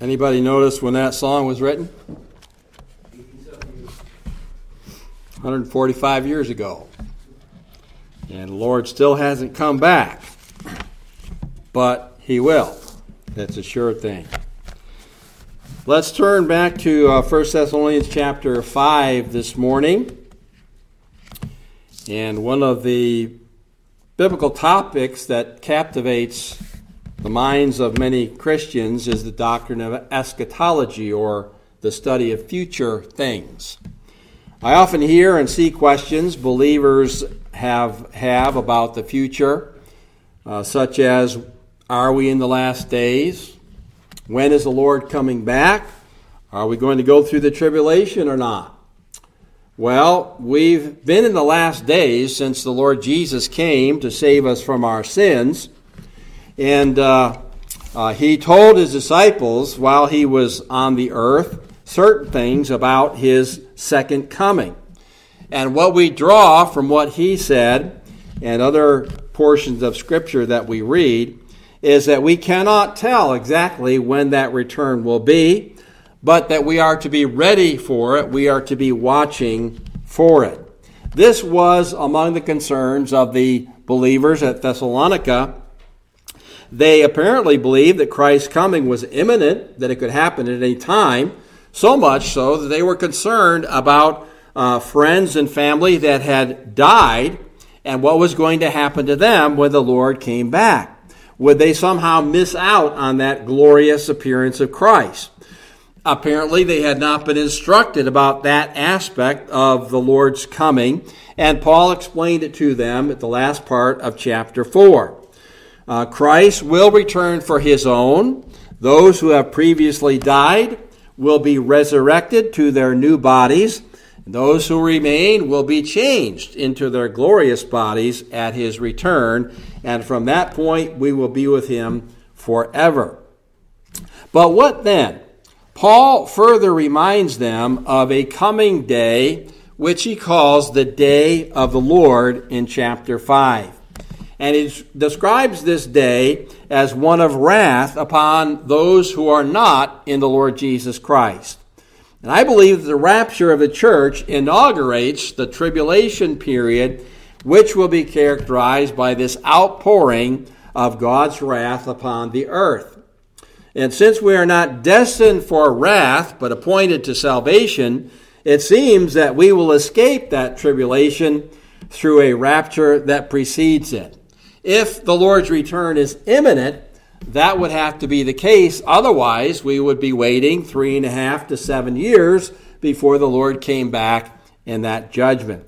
Anybody notice when that song was written? 145 years ago. And the Lord still hasn't come back. But He will. That's a sure thing. Let's turn back to uh, 1 Thessalonians chapter 5 this morning. And one of the biblical topics that captivates the minds of many Christians is the doctrine of eschatology or the study of future things. I often hear and see questions believers have, have about the future, uh, such as Are we in the last days? When is the Lord coming back? Are we going to go through the tribulation or not? Well, we've been in the last days since the Lord Jesus came to save us from our sins. And uh, uh, he told his disciples while he was on the earth certain things about his second coming. And what we draw from what he said and other portions of Scripture that we read is that we cannot tell exactly when that return will be but that we are to be ready for it. We are to be watching for it. This was among the concerns of the believers at Thessalonica. They apparently believed that Christ's coming was imminent, that it could happen at any time, so much so that they were concerned about uh, friends and family that had died and what was going to happen to them when the Lord came back. Would they somehow miss out on that glorious appearance of Christ? Apparently, they had not been instructed about that aspect of the Lord's coming, and Paul explained it to them at the last part of chapter 4. Uh, Christ will return for his own. Those who have previously died will be resurrected to their new bodies. Those who remain will be changed into their glorious bodies at his return, and from that point we will be with him forever. But what then? Paul further reminds them of a coming day which he calls the day of the Lord in chapter 5. And he describes this day as one of wrath upon those who are not in the Lord Jesus Christ. And I believe that the rapture of the church inaugurates the tribulation period, which will be characterized by this outpouring of God's wrath upon the earth. And since we are not destined for wrath, but appointed to salvation, it seems that we will escape that tribulation through a rapture that precedes it. If the Lord's return is imminent, that would have to be the case. Otherwise, we would be waiting three and a half to seven years before the Lord came back in that judgment.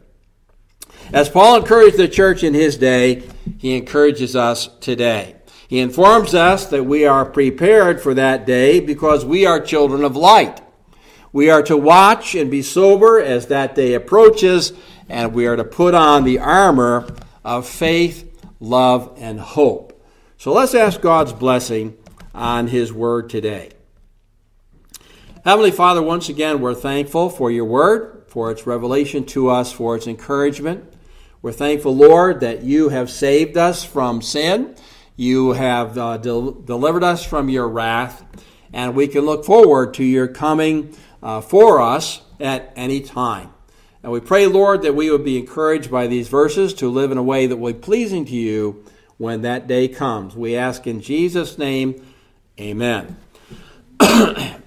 As Paul encouraged the church in his day, he encourages us today. He informs us that we are prepared for that day because we are children of light. We are to watch and be sober as that day approaches, and we are to put on the armor of faith, love, and hope. So let's ask God's blessing on His Word today. Heavenly Father, once again, we're thankful for your Word, for its revelation to us, for its encouragement. We're thankful, Lord, that you have saved us from sin you have uh, del- delivered us from your wrath, and we can look forward to your coming uh, for us at any time. And we pray, Lord, that we would be encouraged by these verses to live in a way that will be pleasing to you when that day comes. We ask in Jesus' name, amen.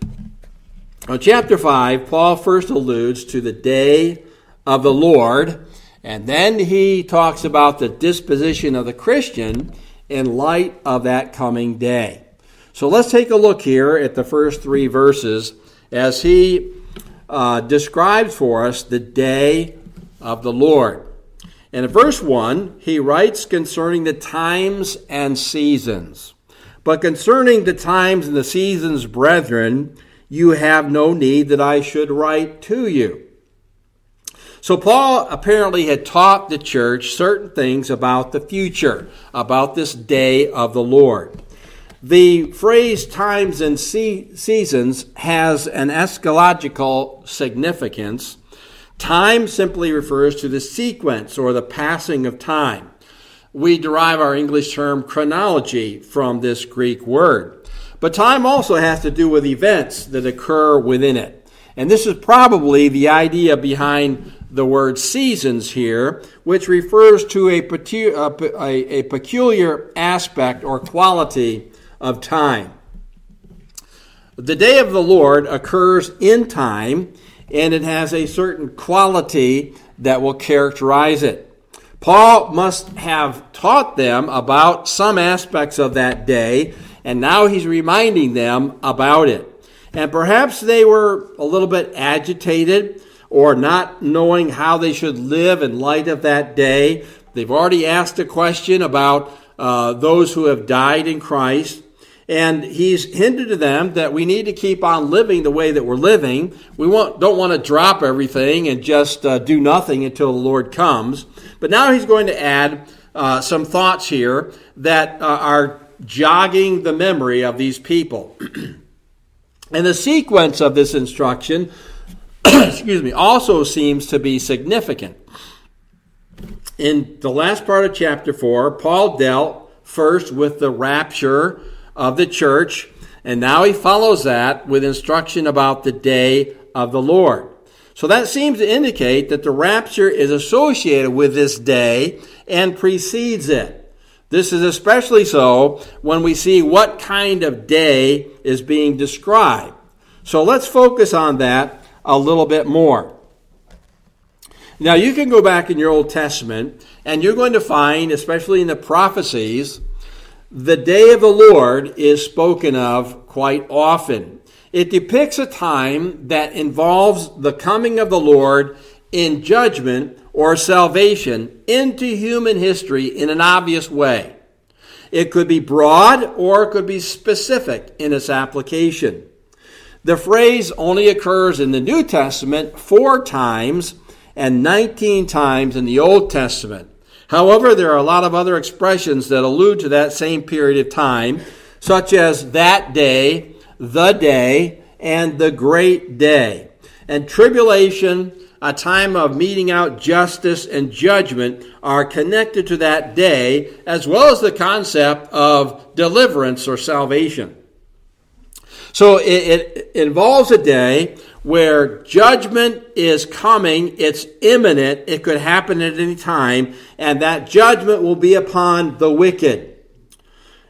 In chapter 5, Paul first alludes to the day of the Lord, and then he talks about the disposition of the Christian in light of that coming day. So let's take a look here at the first three verses as he uh, describes for us the day of the Lord. In verse 1, he writes concerning the times and seasons. But concerning the times and the seasons, brethren, you have no need that I should write to you. So, Paul apparently had taught the church certain things about the future, about this day of the Lord. The phrase times and seasons has an eschatological significance. Time simply refers to the sequence or the passing of time. We derive our English term chronology from this Greek word. But time also has to do with events that occur within it. And this is probably the idea behind the word seasons here, which refers to a, peculiar aspect or quality of time. The day of the Lord occurs in time, and it has a certain quality that will characterize it. Paul must have taught them about some aspects of that day, and now he's reminding them about it. And perhaps they were a little bit agitated or not knowing how they should live in light of that day. They've already asked a question about uh, those who have died in Christ. And he's hinted to them that we need to keep on living the way that we're living. We don't want to drop everything and just uh, do nothing until the Lord comes. But now he's going to add uh, some thoughts here that uh, are jogging the memory of these people. and the sequence of this instruction, excuse me, also seems to be significant. In the last part of chapter 4, Paul dealt first with the rapture of the church, and now he follows that with instruction about the day of the Lord. So that seems to indicate that the rapture is associated with this day and precedes it. This is especially so when we see what kind of day is being described. So let's focus on that a little bit more. Now, you can go back in your Old Testament and you're going to find, especially in the prophecies, the day of the Lord is spoken of quite often. It depicts a time that involves the coming of the Lord in judgment or salvation into human history in an obvious way. It could be broad or it could be specific in its application. The phrase only occurs in the New Testament four times and 19 times in the Old Testament. However, there are a lot of other expressions that allude to that same period of time, such as that day, the day, and the great day. And tribulation, a time of meting out justice and judgment, are connected to that day, as well as the concept of deliverance or salvation. So it, it involves a day where judgment is coming, it's imminent, it could happen at any time, and that judgment will be upon the wicked.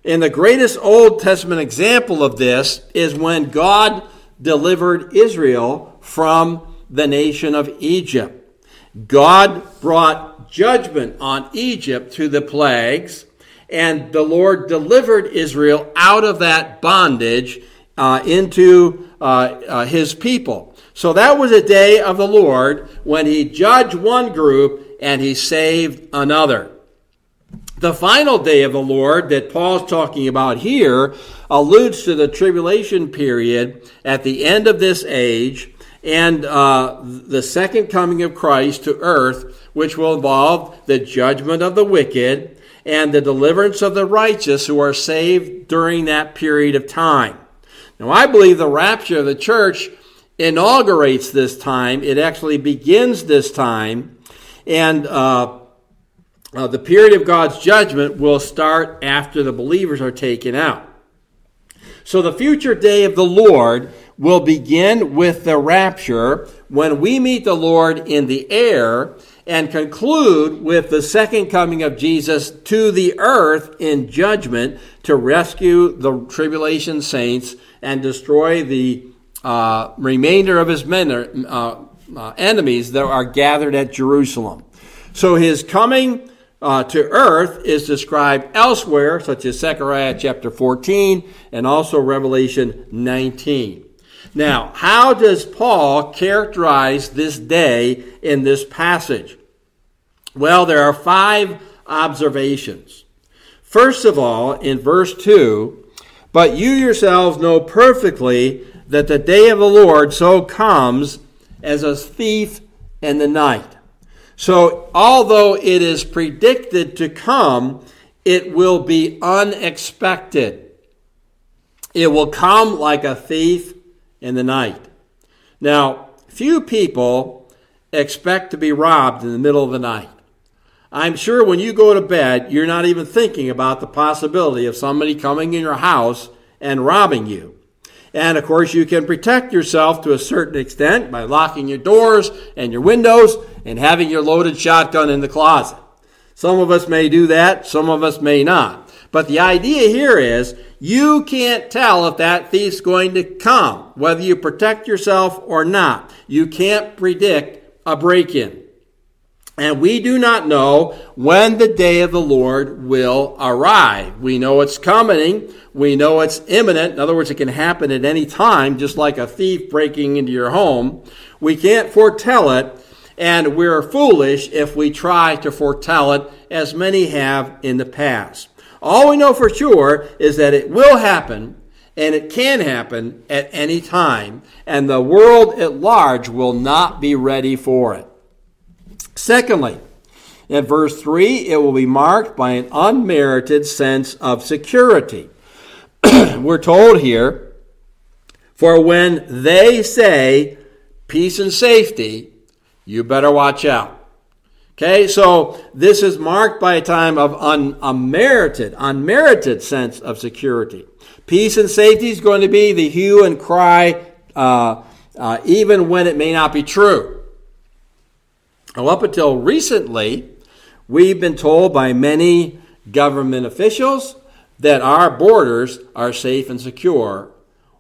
And the greatest Old Testament example of this is when God delivered Israel from the nation of Egypt. God brought judgment on Egypt through the plagues, and the Lord delivered Israel out of that bondage uh, into his people. So that was a day of the Lord when he judged one group and he saved another. The final day of the Lord that Paul's talking about here alludes to the tribulation period at the end of this age and uh, the second coming of Christ to earth, which will involve the judgment of the wicked and the deliverance of the righteous who are saved during that period of time. Now, I believe the rapture of the church inaugurates this time. It actually begins this time. And uh, uh, the period of God's judgment will start after the believers are taken out. So the future day of the Lord will begin with the rapture when we meet the Lord in the air and conclude with the second coming of Jesus to the earth in judgment to rescue the tribulation saints and destroy the uh, remainder of his men, uh, uh, enemies that are gathered at Jerusalem. So his coming uh, to earth is described elsewhere, such as Zechariah chapter 14 and also Revelation 19. Now, how does Paul characterize this day in this passage? Well, there are five observations. First of all, in verse 2, but you yourselves know perfectly that the day of the Lord so comes as a thief in the night. So, although it is predicted to come, it will be unexpected. It will come like a thief in the night. Now, few people expect to be robbed in the middle of the night. I'm sure when you go to bed, you're not even thinking about the possibility of somebody coming in your house and robbing you. And of course, you can protect yourself to a certain extent by locking your doors and your windows and having your loaded shotgun in the closet. Some of us may do that, some of us may not. But the idea here is you can't tell if that thief's going to come, whether you protect yourself or not. You can't predict a break in. And we do not know when the day of the Lord will arrive. We know it's coming. We know it's imminent. In other words, it can happen at any time, just like a thief breaking into your home. We can't foretell it, and we're foolish if we try to foretell it, as many have in the past. All we know for sure is that it will happen, and it can happen at any time, and the world at large will not be ready for it. Secondly, in verse 3, it will be marked by an unmerited sense of security. We're told here, for when they say peace and safety, you better watch out. Okay, so this is marked by a time of un, unmerited, unmerited sense of security. Peace and safety is going to be the hue and cry, uh, uh, even when it may not be true. Well, up until recently, we've been told by many government officials that our borders are safe and secure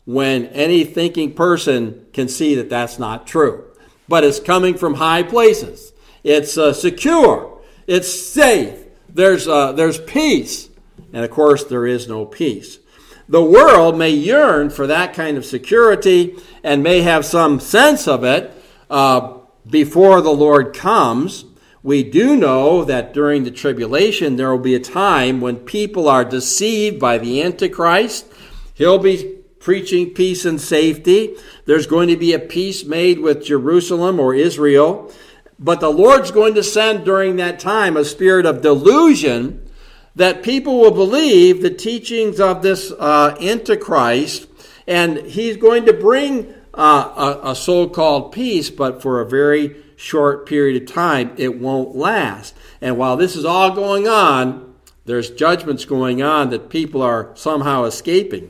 when any thinking person can see that that's not true. But it's coming from high places. It's uh, secure. It's safe. There's, uh, there's peace. And of course, there is no peace. The world may yearn for that kind of security and may have some sense of it, uh, before the Lord comes, we do know that during the tribulation there will be a time when people are deceived by the Antichrist. He'll be preaching peace and safety. There's going to be a peace made with Jerusalem or Israel. But the Lord's going to send during that time a spirit of delusion that people will believe the teachings of this uh, Antichrist, and he's going to bring uh, a, a so called peace, but for a very short period of time, it won't last. And while this is all going on, there's judgments going on that people are somehow escaping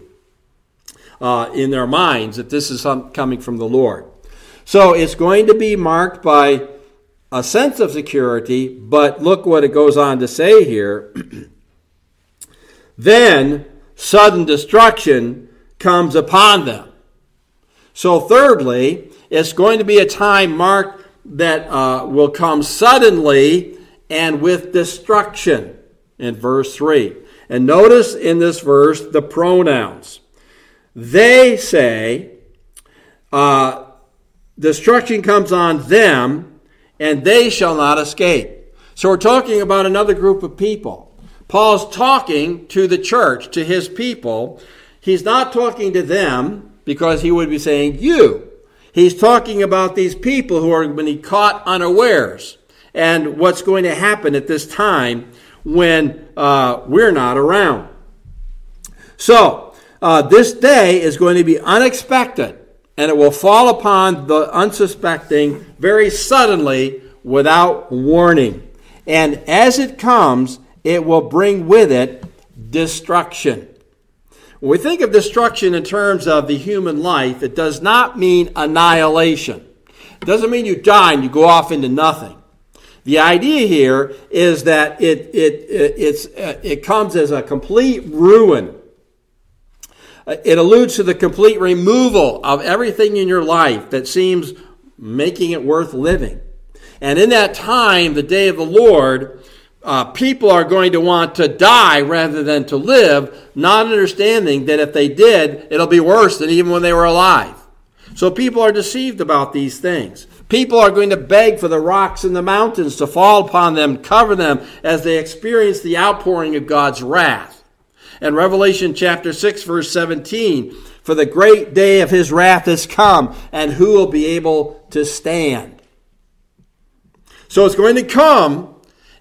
uh, in their minds that this is coming from the Lord. So it's going to be marked by a sense of security, but look what it goes on to say here. then sudden destruction comes upon them. So, thirdly, it's going to be a time marked that uh, will come suddenly and with destruction in verse 3. And notice in this verse the pronouns. They say, uh, destruction comes on them, and they shall not escape. So we're talking about another group of people. Paul's talking to the church, to his people. He's not talking to them because he would be saying, You. He's talking about these people who are going to be caught unawares and what's going to happen at this time when uh, we're not around. So, uh, this day is going to be unexpected and it will fall upon the unsuspecting very suddenly without warning. And as it comes, it will bring with it destruction. When we think of destruction in terms of the human life, it does not mean annihilation. It doesn't mean you die and you go off into nothing. The idea here is that it, it, it, it's, uh, it comes as a complete ruin. Uh, it alludes to the complete removal of everything in your life that seems making it worth living. And in that time, the day of the Lord, uh, people are going to want to die rather than to live, not understanding that if they did, it'll be worse than even when they were alive. So people are deceived about these things. People are going to beg for the rocks and the mountains to fall upon them, cover them as they experience the outpouring of God's wrath. And Revelation chapter 6 verse 17, for the great day of his wrath has come, and who will be able to stand? So it's going to come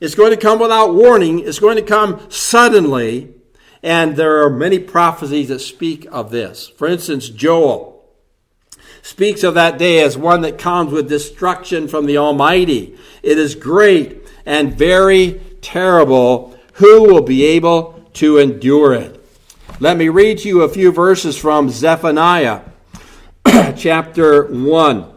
it's going to come without warning. It's going to come suddenly. And there are many prophecies that speak of this. For instance, Joel speaks of that day as one that comes with destruction from the Almighty. It is great and very terrible. Who will be able to endure it? Let me read to you a few verses from Zephaniah chapter 1.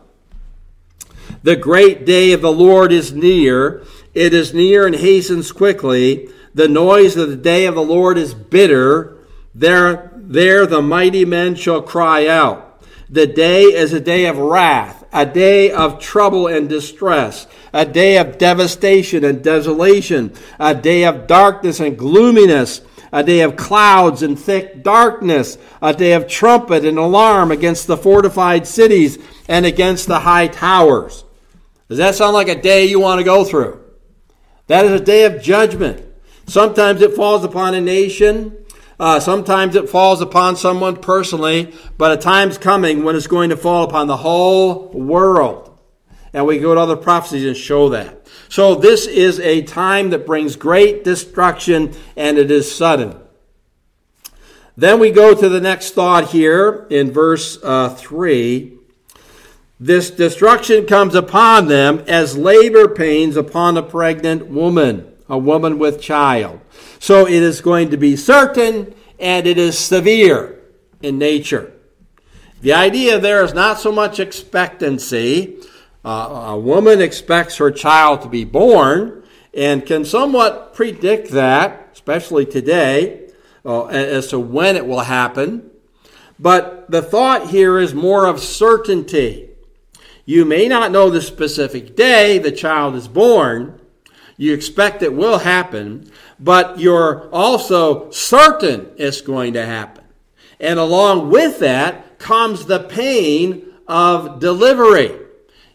The great day of the Lord is near. It is near and hastens quickly. The noise of the day of the Lord is bitter. There, there the mighty men shall cry out. The day is a day of wrath, a day of trouble and distress, a day of devastation and desolation, a day of darkness and gloominess, a day of clouds and thick darkness, a day of trumpet and alarm against the fortified cities and against the high towers. Does that sound like a day you want to go through? That is a day of judgment. Sometimes it falls upon a nation. Uh, sometimes it falls upon someone personally, but a time's coming when it's going to fall upon the whole world. And we go to other prophecies and show that. So this is a time that brings great destruction and it is sudden. Then we go to the next thought here in verse uh, 3. This destruction comes upon them as labor pains upon a pregnant woman, a woman with child. So it is going to be certain and it is severe in nature. The idea there is not so much expectancy. Uh, a woman expects her child to be born and can somewhat predict that, especially today, uh, as to when it will happen. But the thought here is more of certainty. You may not know the specific day the child is born. You expect it will happen, but you're also certain it's going to happen. And along with that comes the pain of delivery.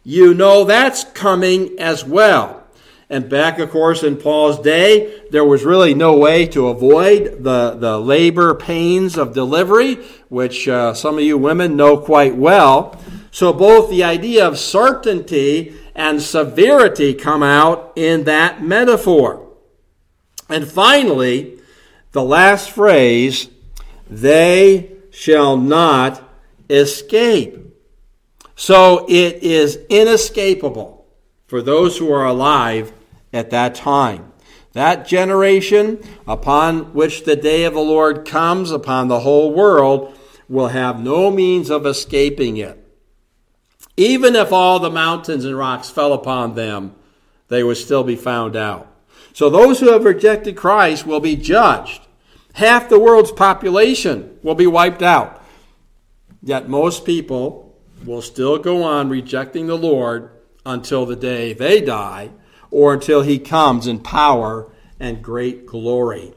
You know that's coming as well. And back, of course, in Paul's day, there was really no way to avoid the, the labor pains of delivery, which uh, some of you women know quite well. So both the idea of certainty and severity come out in that metaphor. And finally, the last phrase, they shall not escape. So it is inescapable for those who are alive at that time. That generation upon which the day of the Lord comes upon the whole world will have no means of escaping it. Even if all the mountains and rocks fell upon them, they would still be found out. So those who have rejected Christ will be judged. Half the world's population will be wiped out. Yet most people will still go on rejecting the Lord until the day they die or until he comes in power and great glory.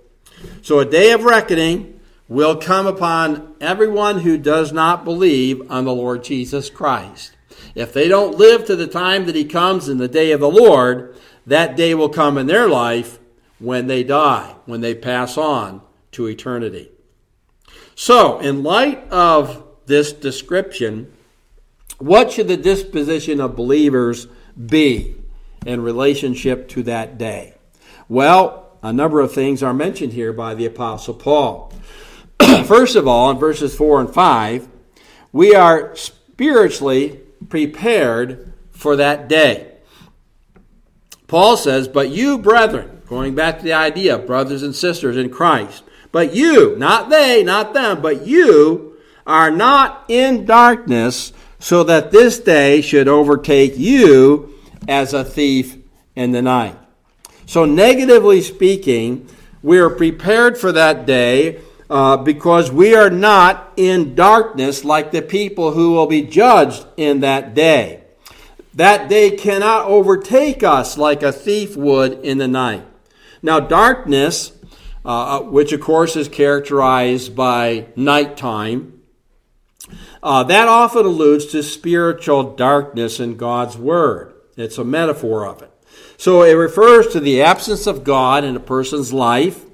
So a day of reckoning will come upon everyone who does not believe on the Lord Jesus Christ. If they don't live to the time that he comes in the day of the Lord, that day will come in their life when they die, when they pass on to eternity. So, in light of this description, what should the disposition of believers be in relationship to that day? Well, a number of things are mentioned here by the Apostle Paul. First of all, in verses 4 and 5, we are spiritually prepared for that day. Paul says, But you, brethren, going back to the idea of brothers and sisters in Christ, but you, not they, not them, but you are not in darkness, so that this day should overtake you as a thief in the night. So, negatively speaking, we are prepared for that day uh, because we are not in darkness like the people who will be judged in that day. That day cannot overtake us like a thief would in the night. Now, darkness, uh, which of course is characterized by nighttime, uh, that often alludes to spiritual darkness in God's Word. It's a metaphor of it. So it refers to the absence of God in a person's life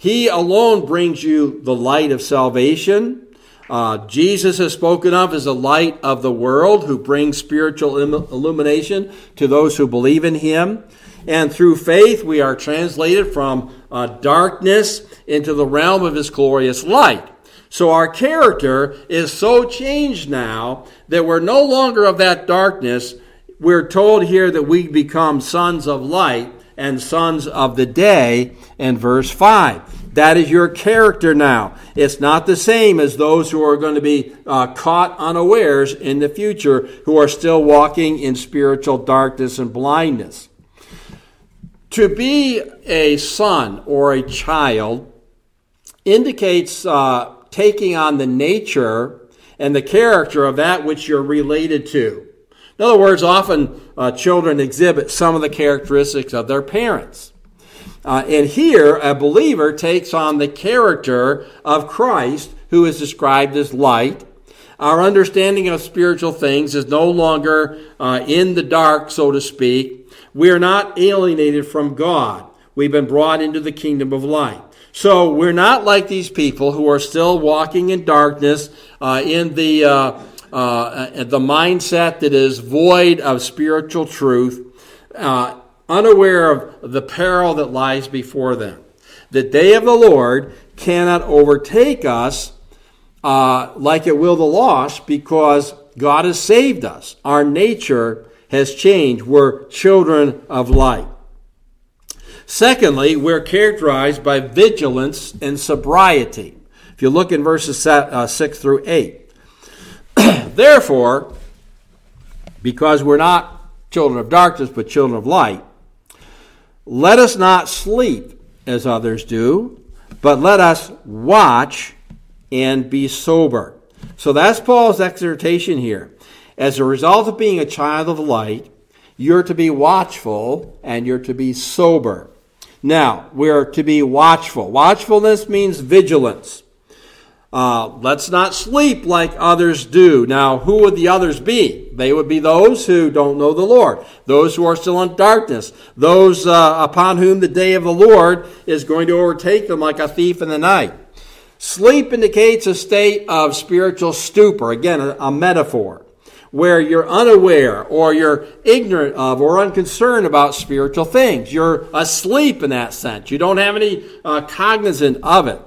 he alone brings you the light of salvation. Uh, Jesus is spoken of as the light of the world who brings spiritual illumination to those who believe in him. And through faith, we are translated from uh, darkness into the realm of his glorious light. So our character is so changed now that we're no longer of that darkness. We're told here that we become sons of light and sons of the day in verse 5. That is your character now. It's not the same as those who are going to be uh, caught unawares in the future who are still walking in spiritual darkness and blindness. To be a son or a child indicates uh, taking on the nature and the character of that which you're related to. In other words, often uh, children exhibit some of the characteristics of their parents. Uh, and here, a believer takes on the character of Christ, who is described as light. Our understanding of spiritual things is no longer uh, in the dark, so to speak. We are not alienated from God. We've been brought into the kingdom of light. So we're not like these people who are still walking in darkness, uh, in the uh, the mindset that is void of spiritual truth, uh, unaware of the peril that lies before them. The day of the Lord cannot overtake us uh, like it will the lost because God has saved us. Our nature has changed. We're children of light. Secondly, we're characterized by vigilance and sobriety. If you look in verses uh, 6 through 8. Therefore, because we're not children of darkness but children of light, let us not sleep as others do, but let us watch and be sober. So that's Paul's exhortation here. As a result of being a child of light, you're to be watchful and you're to be sober. Now, we're to be watchful. Watchfulness means vigilance. Uh, let's not sleep like others do. Now, who would the others be? They would be those who don't know the Lord, those who are still in darkness, those uh, upon whom the day of the Lord is going to overtake them like a thief in the night. Sleep indicates a state of spiritual stupor, again, a, a metaphor where you're unaware or you're ignorant of or unconcerned about spiritual things. You're asleep in that sense. You don't have any uh, cognizance of it.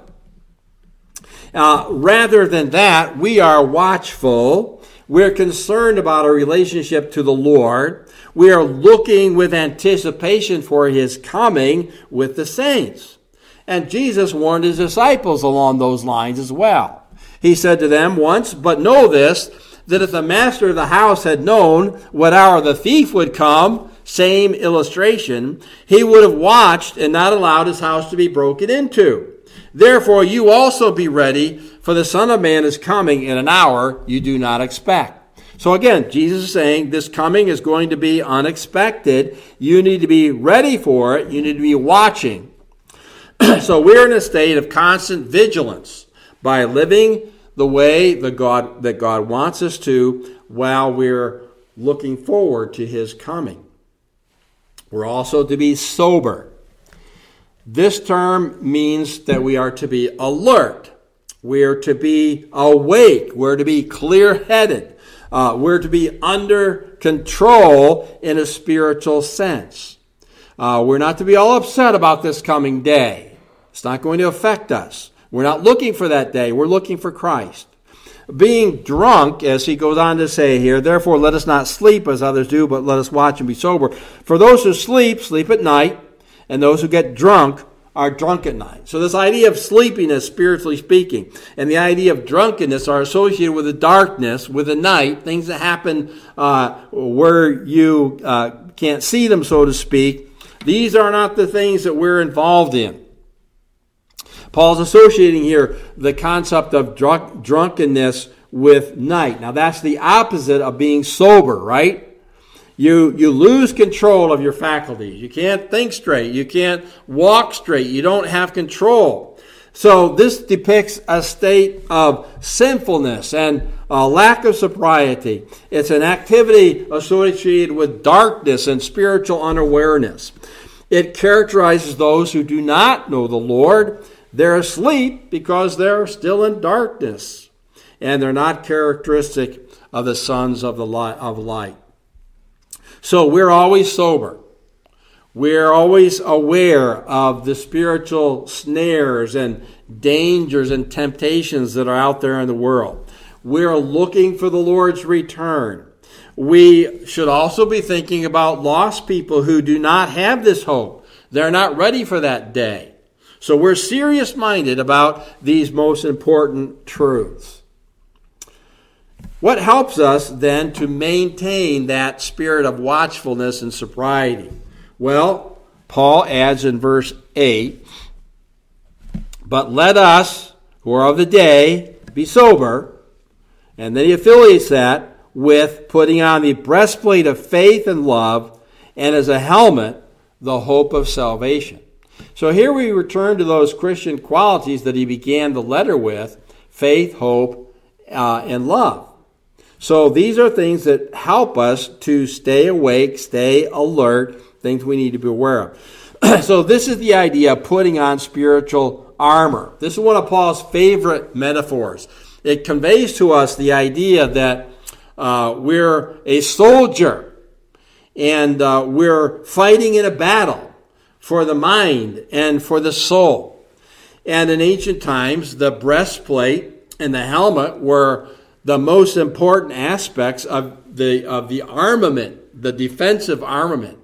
Uh, rather than that, we are watchful. We're concerned about our relationship to the Lord. We are looking with anticipation for his coming with the saints. And Jesus warned his disciples along those lines as well. He said to them once, But know this, that if the master of the house had known what hour the thief would come, same illustration, he would have watched and not allowed his house to be broken into. Therefore, you also be ready, for the Son of Man is coming in an hour you do not expect. So again, Jesus is saying this coming is going to be unexpected. You need to be ready for it. You need to be watching. so we're in a state of constant vigilance by living the way that God, that God wants us to while we're looking forward to His coming. We're also to be sober. This term means that we are to be alert. We're to be awake. We're to be clear headed. Uh, we're to be under control in a spiritual sense. Uh, we're not to be all upset about this coming day. It's not going to affect us. We're not looking for that day, we're looking for Christ. Being drunk, as he goes on to say here, therefore let us not sleep as others do, but let us watch and be sober. For those who sleep, sleep at night, and those who get drunk are drunk at night. So, this idea of sleepiness, spiritually speaking, and the idea of drunkenness are associated with the darkness, with the night, things that happen uh, where you uh, can't see them, so to speak. These are not the things that we're involved in. Paul's associating here the concept of drunk, drunkenness with night. Now, that's the opposite of being sober, right? You, you lose control of your faculties. You can't think straight. You can't walk straight. You don't have control. So, this depicts a state of sinfulness and a lack of sobriety. It's an activity associated with darkness and spiritual unawareness. It characterizes those who do not know the Lord they're asleep because they're still in darkness, and they're not characteristic of the sons of the light, of light. So we're always sober. We're always aware of the spiritual snares and dangers and temptations that are out there in the world. We're looking for the Lord's return. We should also be thinking about lost people who do not have this hope. They're not ready for that day. So we're serious minded about these most important truths. What helps us then to maintain that spirit of watchfulness and sobriety? Well, Paul adds in verse 8 But let us, who are of the day, be sober. And then he affiliates that with putting on the breastplate of faith and love, and as a helmet, the hope of salvation. So here we return to those Christian qualities that he began the letter with faith, hope, uh, and love. So these are things that help us to stay awake, stay alert, things we need to be aware of. so this is the idea of putting on spiritual armor. This is one of Paul's favorite metaphors. It conveys to us the idea that uh, we're a soldier and uh, we're fighting in a battle for the mind and for the soul. And in ancient times, the breastplate and the helmet were the most important aspects of the, of the armament, the defensive armament.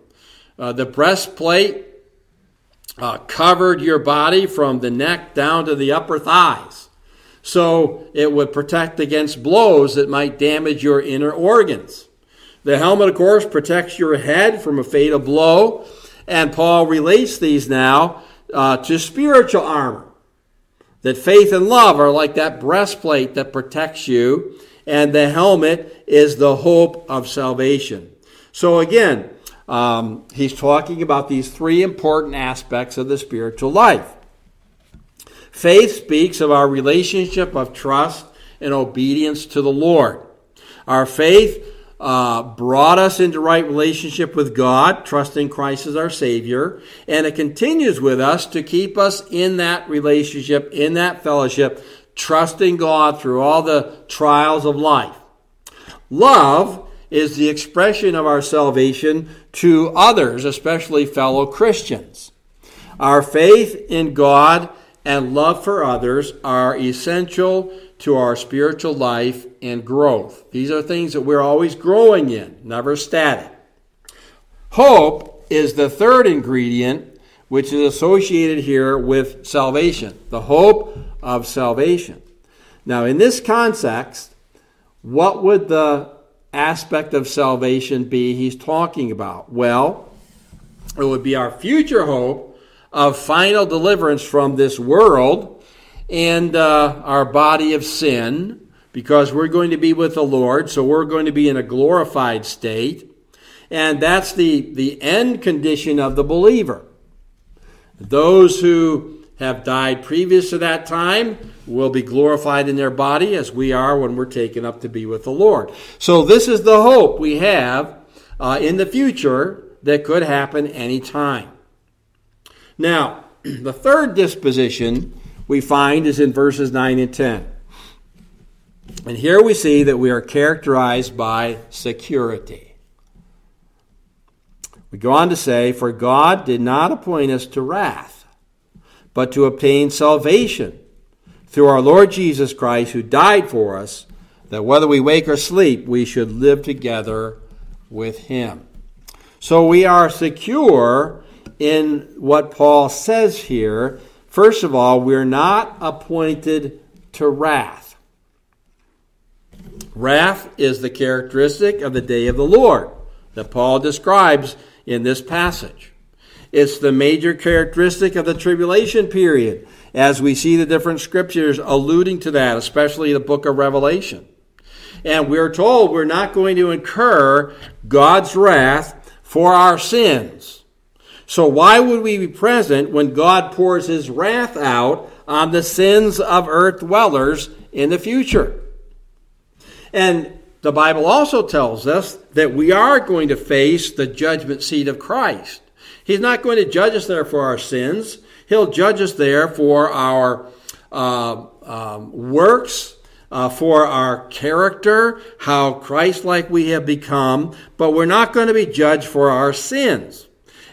Uh, the breastplate uh, covered your body from the neck down to the upper thighs. So it would protect against blows that might damage your inner organs. The helmet, of course, protects your head from a fatal blow. And Paul relates these now uh, to spiritual armor. That faith and love are like that breastplate that protects you, and the helmet is the hope of salvation. So again, um, he's talking about these three important aspects of the spiritual life. Faith speaks of our relationship of trust and obedience to the Lord. Our faith uh, brought us into right relationship with God, trusting Christ as our Savior, and it continues with us to keep us in that relationship, in that fellowship, trusting God through all the trials of life. Love is the expression of our salvation to others, especially fellow Christians. Our faith in God and love for others are essential to our spiritual life and growth. These are things that we're always growing in, never static. Hope is the third ingredient, which is associated here with salvation, the hope of salvation. Now, in this context, what would the aspect of salvation be he's talking about? Well, it would be our future hope of final deliverance from this world and uh, our body of sin because we're going to be with the Lord, so we're going to be in a glorified state. And that's the, the end condition of the believer. Those who have died previous to that time will be glorified in their body as we are when we're taken up to be with the Lord. So, this is the hope we have uh, in the future that could happen anytime. Now, the third disposition we find is in verses 9 and 10. And here we see that we are characterized by security. We go on to say, For God did not appoint us to wrath, but to obtain salvation through our Lord Jesus Christ, who died for us, that whether we wake or sleep, we should live together with him. So we are secure in what Paul says here. First of all, we're not appointed to wrath. Wrath is the characteristic of the day of the Lord that Paul describes in this passage. It's the major characteristic of the tribulation period, as we see the different scriptures alluding to that, especially the book of Revelation. And we're told we're not going to incur God's wrath for our sins. So why would we be present when God pours his wrath out on the sins of earth dwellers in the future? And the Bible also tells us that we are going to face the judgment seat of Christ. He's not going to judge us there for our sins. He'll judge us there for our uh, um, works, uh, for our character, how Christ like we have become, but we're not going to be judged for our sins.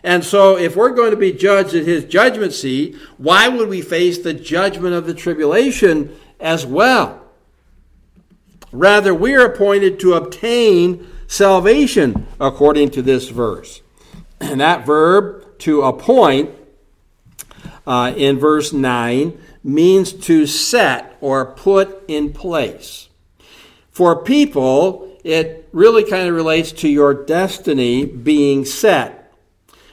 And so, if we're going to be judged at his judgment seat, why would we face the judgment of the tribulation as well? Rather, we are appointed to obtain salvation according to this verse. And that verb, to appoint, uh, in verse 9 means to set or put in place. For people, it really kind of relates to your destiny being set,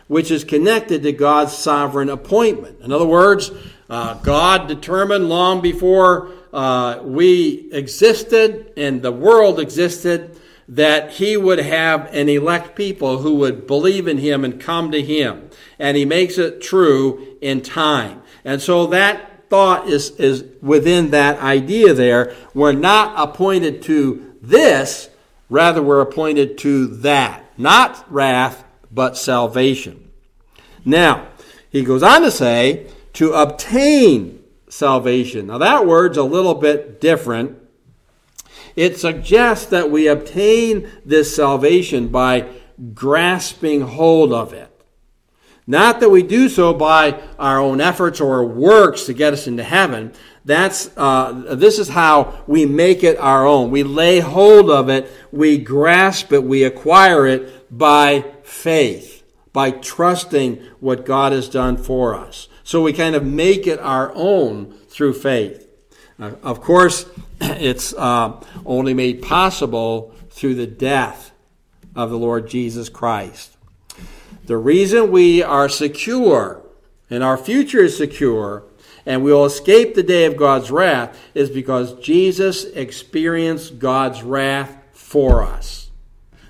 which is connected to God's sovereign appointment. In other words, uh, God determined long before uh, we existed and the world existed that he would have an elect people who would believe in him and come to him. And he makes it true in time. And so that thought is, is within that idea there. We're not appointed to this, rather, we're appointed to that. Not wrath, but salvation. Now, he goes on to say, to obtain salvation. Now, that word's a little bit different it suggests that we obtain this salvation by grasping hold of it. Not that we do so by our own efforts or works to get us into heaven. That's, uh, this is how we make it our own. We lay hold of it, we grasp it, we acquire it by faith, by trusting what God has done for us. So we kind of make it our own through faith. Uh, of course, it's uh, only made possible through the death of the Lord Jesus Christ. The reason we are secure and our future is secure and we will escape the day of God's wrath is because Jesus experienced God's wrath for us.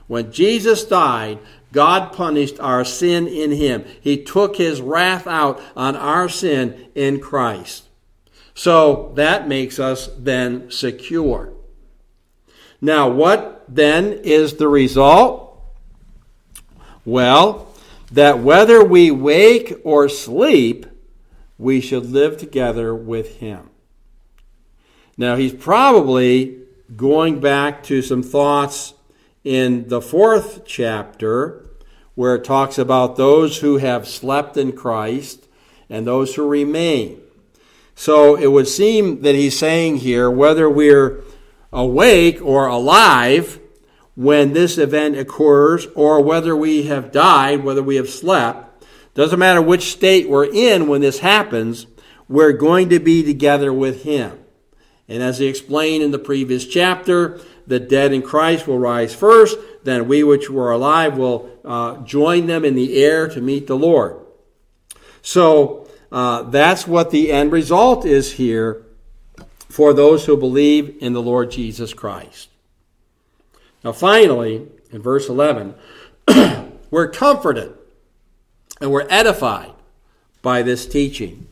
When Jesus died, God punished our sin in him. He took his wrath out on our sin in Christ. So that makes us then secure. Now, what then is the result? Well, that whether we wake or sleep, we should live together with Him. Now, he's probably going back to some thoughts in the fourth chapter where it talks about those who have slept in Christ and those who remain. So it would seem that he's saying here whether we're awake or alive when this event occurs, or whether we have died, whether we have slept, doesn't matter which state we're in when this happens, we're going to be together with him. And as he explained in the previous chapter, the dead in Christ will rise first, then we which were alive will uh, join them in the air to meet the Lord. So, uh, that's what the end result is here for those who believe in the Lord Jesus Christ. Now, finally, in verse 11, we're comforted and we're edified by this teaching.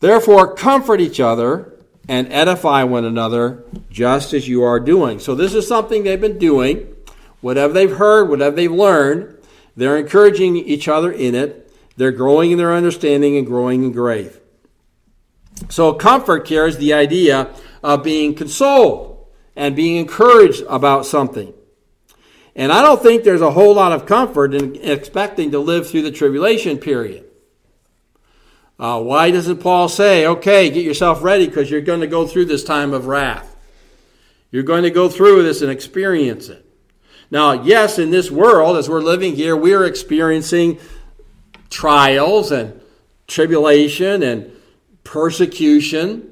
Therefore, comfort each other and edify one another just as you are doing. So, this is something they've been doing. Whatever they've heard, whatever they've learned, they're encouraging each other in it they're growing in their understanding and growing in grace. So, comfort carries the idea of being consoled and being encouraged about something. And I don't think there's a whole lot of comfort in expecting to live through the tribulation period. Uh, why doesn't Paul say, okay, get yourself ready because you're going to go through this time of wrath? You're going to go through this and experience it. Now, yes, in this world, as we're living here, we are experiencing trials and tribulation and persecution.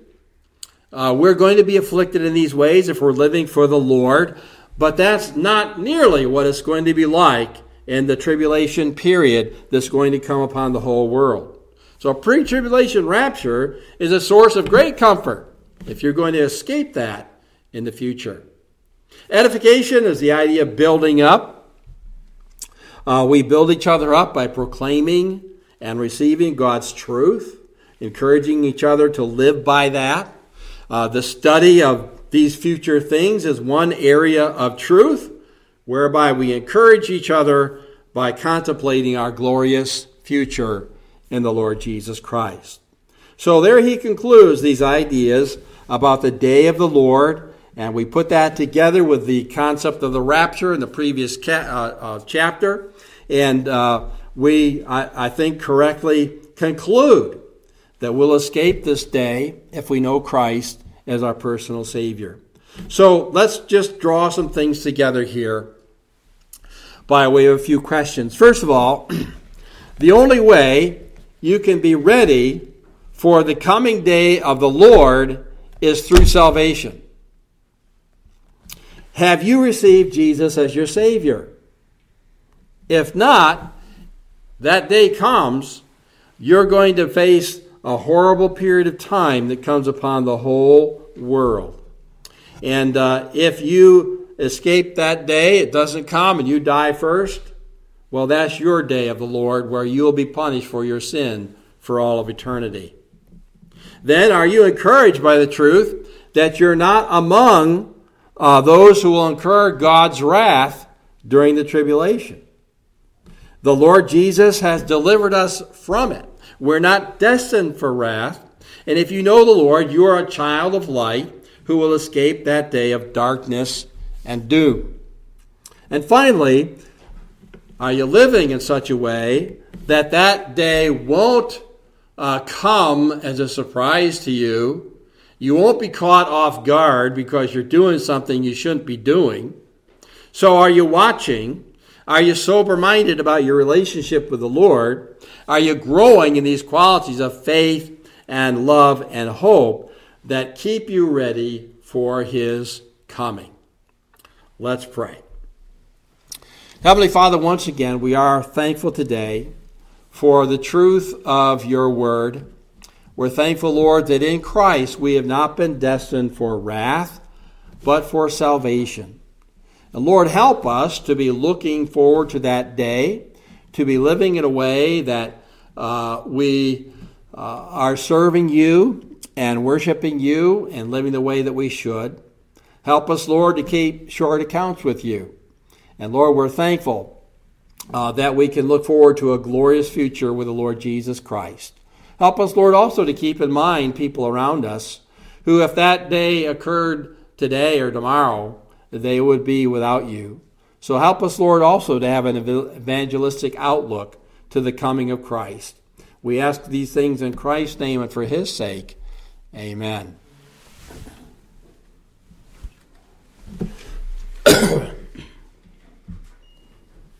Uh, we're going to be afflicted in these ways if we're living for the Lord, but that's not nearly what it's going to be like in the tribulation period that's going to come upon the whole world. So, a pre tribulation rapture is a source of great comfort if you're going to escape that in the future. Edification is the idea of building up. Uh, we build each other up by proclaiming and receiving God's truth, encouraging each other to live by that. Uh, the study of these future things is one area of truth whereby we encourage each other by contemplating our glorious future in the Lord Jesus Christ. So there he concludes these ideas about the day of the Lord, and we put that together with the concept of the rapture in the previous ca- uh, uh, chapter. And uh, we, I, I think, correctly conclude that we'll escape this day if we know Christ as our personal Savior. So let's just draw some things together here by way of a few questions. First of all, the only way you can be ready for the coming day of the Lord is through salvation. Have you received Jesus as your Savior? If not, that day comes, you're going to face a horrible period of time that comes upon the whole world. And uh, if you escape that day, it doesn't come, and you die first, well, that's your day of the Lord where you'll be punished for your sin for all of eternity. Then are you encouraged by the truth that you're not among uh, those who will incur God's wrath during the tribulation? The Lord Jesus has delivered us from it. We're not destined for wrath. And if you know the Lord, you are a child of light who will escape that day of darkness and doom. And finally, are you living in such a way that that day won't uh, come as a surprise to you. You won't be caught off guard because you're doing something you shouldn't be doing. So, are you watching? Are you sober minded about your relationship with the Lord? Are you growing in these qualities of faith and love and hope that keep you ready for His coming? Let's pray. Heavenly Father, once again, we are thankful today for the truth of your word. We're thankful, Lord, that in Christ we have not been destined for wrath, but for salvation. And Lord, help us to be looking forward to that day, to be living in a way that uh, we uh, are serving you and worshiping you and living the way that we should. Help us, Lord, to keep short accounts with you. And Lord, we're thankful uh, that we can look forward to a glorious future with the Lord Jesus Christ. Help us, Lord, also to keep in mind people around us who, if that day occurred today or tomorrow, they would be without you. So help us, Lord, also to have an evangelistic outlook to the coming of Christ. We ask these things in Christ's name and for his sake. Amen.